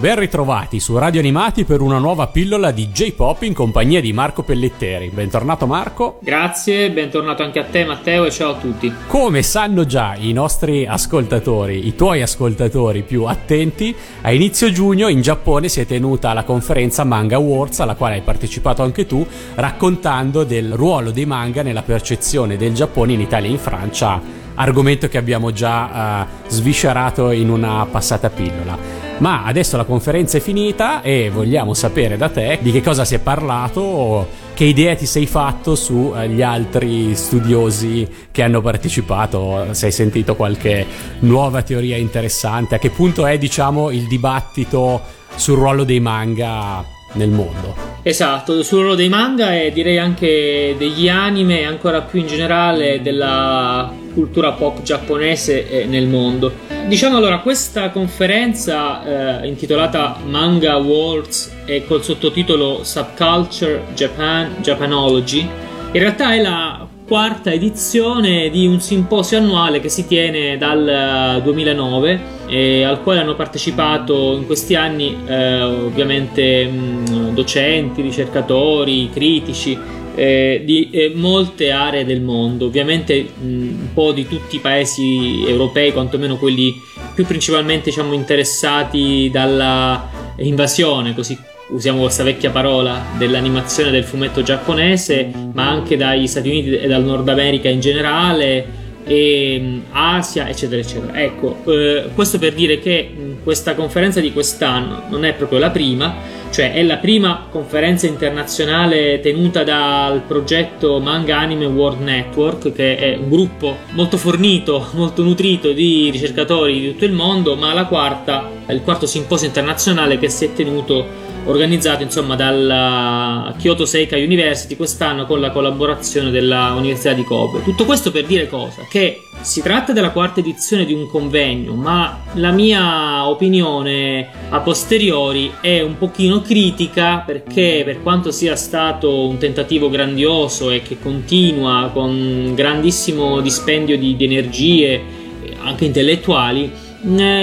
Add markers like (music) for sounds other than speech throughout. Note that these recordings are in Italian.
Ben ritrovati su Radio Animati per una nuova pillola di J-Pop in compagnia di Marco Pelletteri. Bentornato Marco. Grazie, bentornato anche a te Matteo e ciao a tutti. Come sanno già i nostri ascoltatori, i tuoi ascoltatori più attenti, a inizio giugno in Giappone si è tenuta la conferenza Manga Awards alla quale hai partecipato anche tu, raccontando del ruolo dei manga nella percezione del Giappone in Italia e in Francia, argomento che abbiamo già uh, sviscerato in una passata pillola. Ma adesso la conferenza è finita e vogliamo sapere da te di che cosa si è parlato, che idea ti sei fatto sugli altri studiosi che hanno partecipato, se hai sentito qualche nuova teoria interessante, a che punto è diciamo il dibattito sul ruolo dei manga nel mondo. Esatto, sul ruolo dei manga e direi anche degli anime e ancora più in generale della cultura pop giapponese nel mondo. Diciamo allora, questa conferenza eh, intitolata Manga Worlds e col sottotitolo Subculture Japan Japanology in realtà è la quarta edizione di un simposio annuale che si tiene dal 2009 e al quale hanno partecipato in questi anni eh, ovviamente mh, docenti, ricercatori, critici eh, di eh, molte aree del mondo, ovviamente mh, un po' di tutti i paesi europei, quantomeno quelli più principalmente diciamo, interessati dalla invasione, così usiamo questa vecchia parola, dell'animazione del fumetto giapponese, ma anche dagli Stati Uniti e dal Nord America in generale, e Asia, eccetera, eccetera. Ecco, eh, questo per dire che questa conferenza di quest'anno non è proprio la prima, cioè è la prima conferenza internazionale tenuta dal progetto Manga Anime World Network, che è un gruppo molto fornito, (laughs) molto nutrito di ricercatori di tutto il mondo, ma la quarta, il quarto simposio internazionale che si è tenuto organizzato insomma dalla Kyoto Seika University quest'anno con la collaborazione della Università di Kobe. Tutto questo per dire cosa? Che si tratta della quarta edizione di un convegno, ma la mia opinione a posteriori è un pochino critica perché per quanto sia stato un tentativo grandioso e che continua con grandissimo dispendio di, di energie anche intellettuali,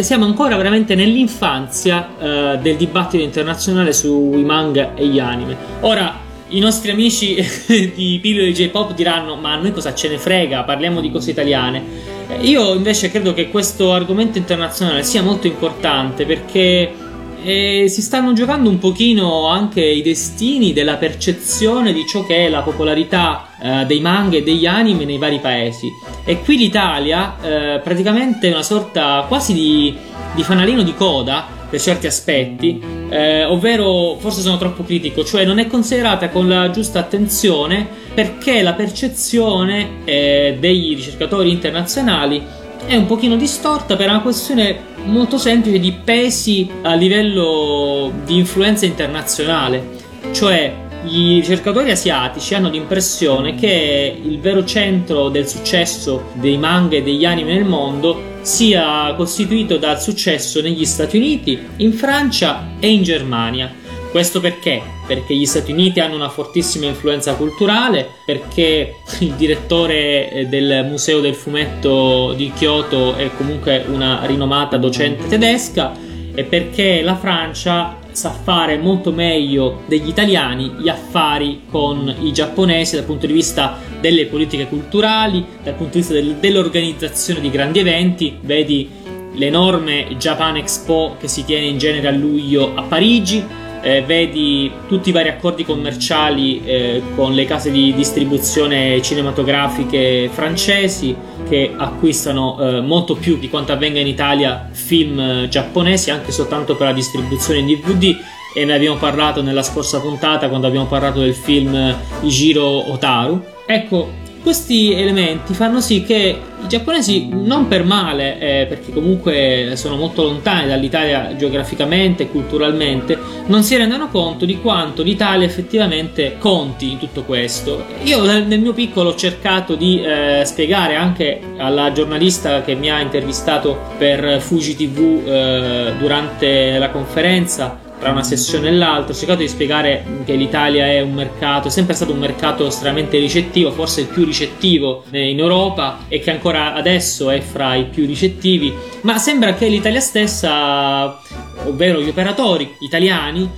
siamo ancora veramente nell'infanzia eh, del dibattito internazionale sui manga e gli anime. Ora, i nostri amici (laughs) di Pillole di J-Pop diranno: Ma a noi cosa ce ne frega? Parliamo di cose italiane. Eh, io invece credo che questo argomento internazionale sia molto importante perché e si stanno giocando un pochino anche i destini della percezione di ciò che è la popolarità eh, dei manga e degli anime nei vari paesi. E qui l'Italia eh, praticamente una sorta quasi di, di fanalino di coda per certi aspetti, eh, ovvero forse sono troppo critico, cioè non è considerata con la giusta attenzione perché la percezione eh, dei ricercatori internazionali è un pochino distorta per una questione molto semplice di pesi a livello di influenza internazionale. Cioè, i ricercatori asiatici hanno l'impressione che il vero centro del successo dei manga e degli anime nel mondo sia costituito dal successo negli Stati Uniti, in Francia e in Germania. Questo perché? Perché gli Stati Uniti hanno una fortissima influenza culturale, perché il direttore eh, del Museo del Fumetto di Kyoto è comunque una rinomata docente tedesca e perché la Francia sa fare molto meglio degli italiani gli affari con i giapponesi dal punto di vista delle politiche culturali, dal punto di vista del, dell'organizzazione di grandi eventi, vedi l'enorme Japan Expo che si tiene in genere a luglio a Parigi, eh, vedi tutti i vari accordi commerciali eh, con le case di distribuzione cinematografiche francesi che acquistano eh, molto più di quanto avvenga in Italia film eh, giapponesi anche soltanto per la distribuzione in DVD e ne abbiamo parlato nella scorsa puntata quando abbiamo parlato del film eh, Jiro Otaru. Ecco, questi elementi fanno sì che i giapponesi, non per male, eh, perché comunque sono molto lontani dall'Italia geograficamente e culturalmente, non si rendano conto di quanto l'Italia effettivamente conti in tutto questo. Io nel mio piccolo ho cercato di eh, spiegare anche alla giornalista che mi ha intervistato per Fuji TV eh, durante la conferenza tra una sessione e l'altra. Ho cercato di spiegare che l'Italia è un mercato, è sempre stato un mercato estremamente ricettivo, forse il più ricettivo in Europa e che ancora adesso è fra i più ricettivi, ma sembra che l'Italia stessa, ovvero gli operatori italiani,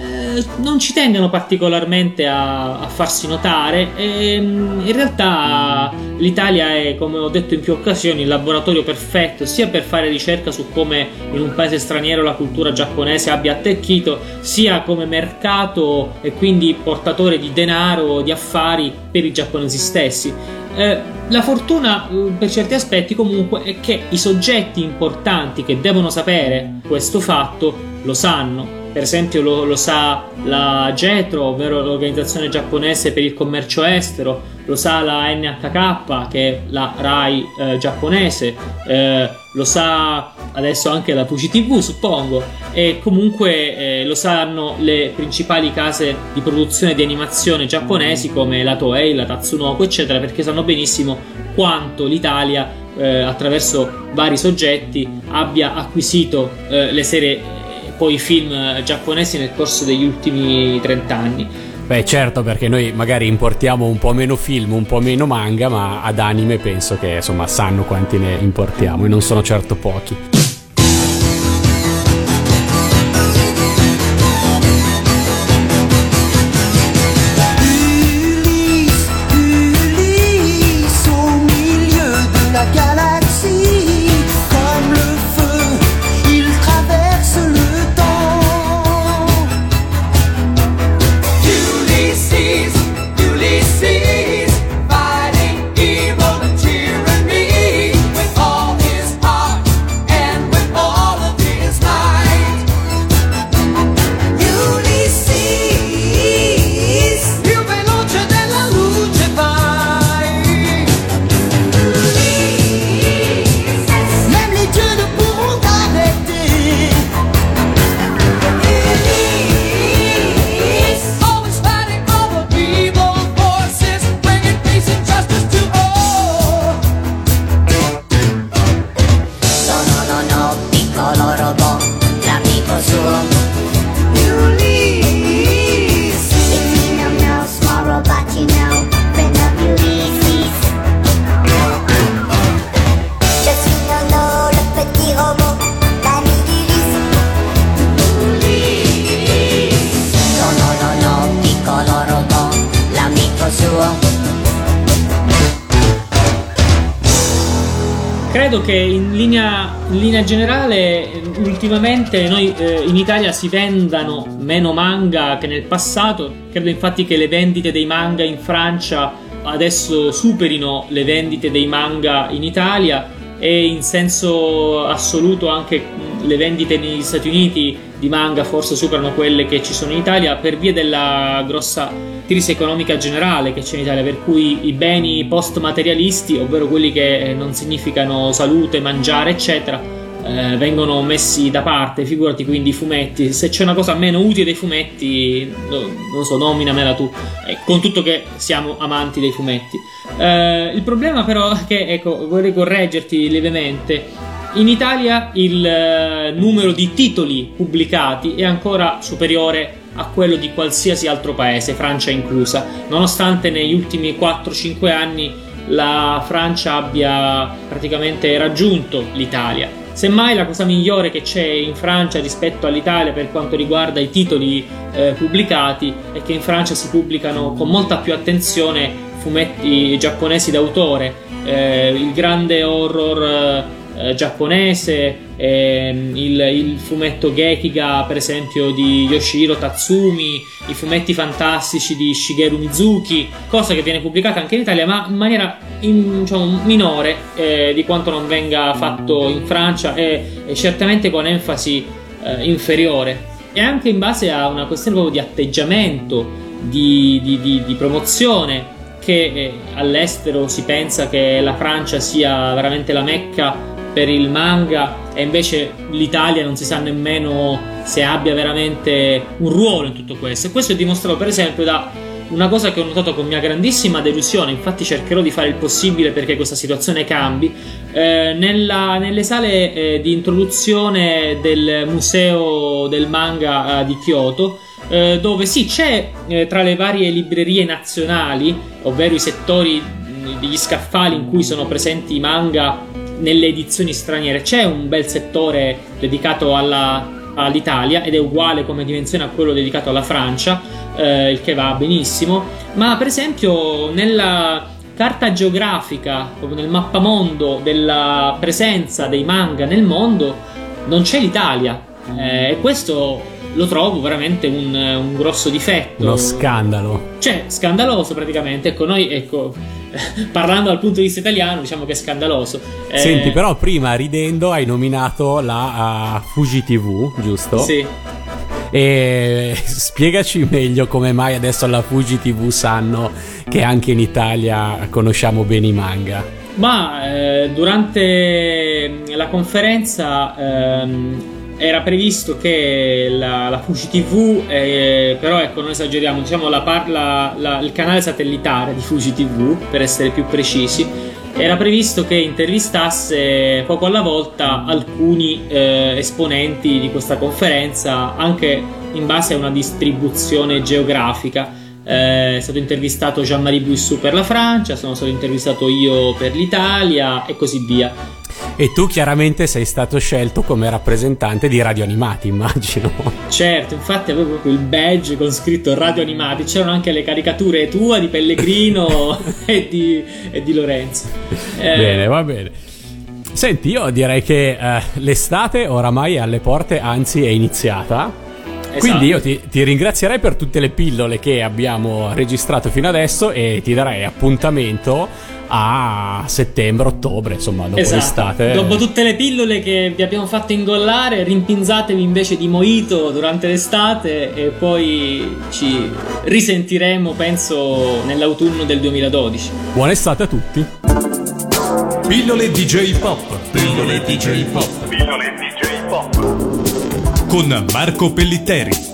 eh, non ci tengano particolarmente a, a farsi notare e mm, in realtà l'Italia è, come ho detto in più occasioni, il laboratorio perfetto sia per fare ricerca su come in un paese straniero la cultura giapponese abbia attecchito, sia come mercato e quindi portatore di denaro, di affari per i giapponesi stessi. Eh, la fortuna eh, per certi aspetti comunque è che i soggetti importanti che devono sapere questo fatto lo sanno per esempio lo, lo, sa la JETRO, ovvero l'organizzazione giapponese per il commercio estero, lo sa la NHK che è la RAI eh, giapponese, eh, lo sa adesso anche la Fuji TV suppongo e comunque eh, lo sanno le principali case di produzione di animazione giapponesi come la Toei, la Tatsunoko eccetera perché sanno benissimo quanto l'Italia eh, attraverso vari soggetti abbia acquisito eh, le serie poi film eh, giapponesi nel corso degli ultimi 30 anni. Beh, certo, perché noi magari importiamo un po' meno film, un po' meno manga, ma ad anime penso che insomma sanno quanti ne importiamo e non sono certo pochi. Che in linea, in linea generale ultimamente noi eh, in Italia si vendano meno manga che nel passato. Credo infatti che le vendite dei manga in Francia adesso superino le vendite dei manga in Italia e in senso assoluto anche le vendite negli Stati Uniti di manga forse superano quelle che ci sono in Italia per via della grossa crisi economica generale che c'è in Italia, per cui i beni post materialisti, ovvero quelli che eh, non significano salute, mangiare, eccetera, eh, vengono messi da parte. Figurati quindi i fumetti. Se c'è una cosa meno utile dei fumetti, no, non so, nominamela tu. Eh, con tutto che siamo amanti dei fumetti. Eh, il problema però è che, ecco, vorrei correggerti lievemente in Italia il eh, numero di titoli pubblicati è ancora superiore a quello di qualsiasi altro paese, Francia inclusa, nonostante negli ultimi 4-5 anni la Francia abbia praticamente raggiunto l'Italia. Semmai la cosa migliore che c'è in Francia rispetto all'Italia per quanto riguarda i titoli eh, pubblicati è che in Francia si pubblicano con molta più attenzione fumetti giapponesi d'autore, eh, il grande horror eh, giapponese, ehm, il, il, fumetto Gekiga per esempio di Yoshiro Tatsumi, i fumetti fantastici di Shigeru Mizuki, cosa che viene pubblicata anche in Italia ma in maniera in, diciamo, minore eh, di quanto non venga fatto in Francia e, e certamente con enfasi eh, inferiore. E anche in base a una questione proprio di atteggiamento, di, di, di, di promozione, che eh, all'estero si pensa che la Francia sia veramente la mecca per il manga e invece l'Italia non si sa nemmeno se abbia veramente un ruolo in tutto questo. E questo è dimostrato per esempio da una cosa che ho notato con mia grandissima delusione, infatti cercherò di fare il possibile perché questa situazione cambi, eh, nella, nelle sale eh, di introduzione del museo del manga eh, di Kyoto, eh, dove sì c'è eh, tra le varie librerie nazionali, ovvero i settori degli scaffali in cui sono presenti i manga nelle edizioni straniere, c'è un bel settore dedicato alla all'Italia ed è uguale come dimensione a quello dedicato alla Francia, eh, il che va benissimo, ma per esempio nella carta geografica, proprio nel mappamondo della presenza dei manga nel mondo, non c'è l'Italia. Eh, e questo lo trovo veramente un, un, grosso difetto. Uno scandalo. Cioè, scandaloso praticamente. Ecco, noi, ecco, (laughs) parlando dal punto di vista italiano, diciamo che è scandaloso. Eh... Senti, però prima ridendo hai nominato la uh, Fuji TV, giusto? Sì. E (laughs) spiegaci meglio come mai adesso alla Fuji TV sanno che anche in Italia conosciamo bene i manga. Ma eh, durante la conferenza ehm, era previsto che la, la Fuji TV, eh, però ecco non esageriamo, diciamo la, la, la, il canale satellitare di Fuji TV, per essere più precisi, era previsto che intervistasse poco alla volta alcuni eh, esponenti di questa conferenza, anche in base a una distribuzione geografica. Eh, è stato intervistato Jean-Marie Buissou per la Francia, sono stato intervistato io per l'Italia e così via. E tu chiaramente sei stato scelto come rappresentante di Radio Animati, (laughs) immagino. Certo, infatti avevo proprio il badge con scritto Radio Animati. C'erano anche le caricature tue di Pellegrino (laughs) e, di, e, di, Lorenzo. Eh... Bene, va bene. Senti, io direi che eh, l'estate oramai è alle porte, anzi è iniziata. Esatto. Quindi io ti, ti, ringrazierei per tutte le pillole che abbiamo registrato fino adesso e ti darei appuntamento a settembre, ottobre, insomma, dopo esatto. l'estate. Dopo tutte le pillole che vi abbiamo fatto ingollare, rimpinzatevi invece di mojito durante l'estate e poi ci risentiremo, penso, nell'autunno del 2012. Buona estate a tutti. Pillole DJ Pop. Pillole DJ Pop. Pillole DJ Pop. Con Marco Pellitteri.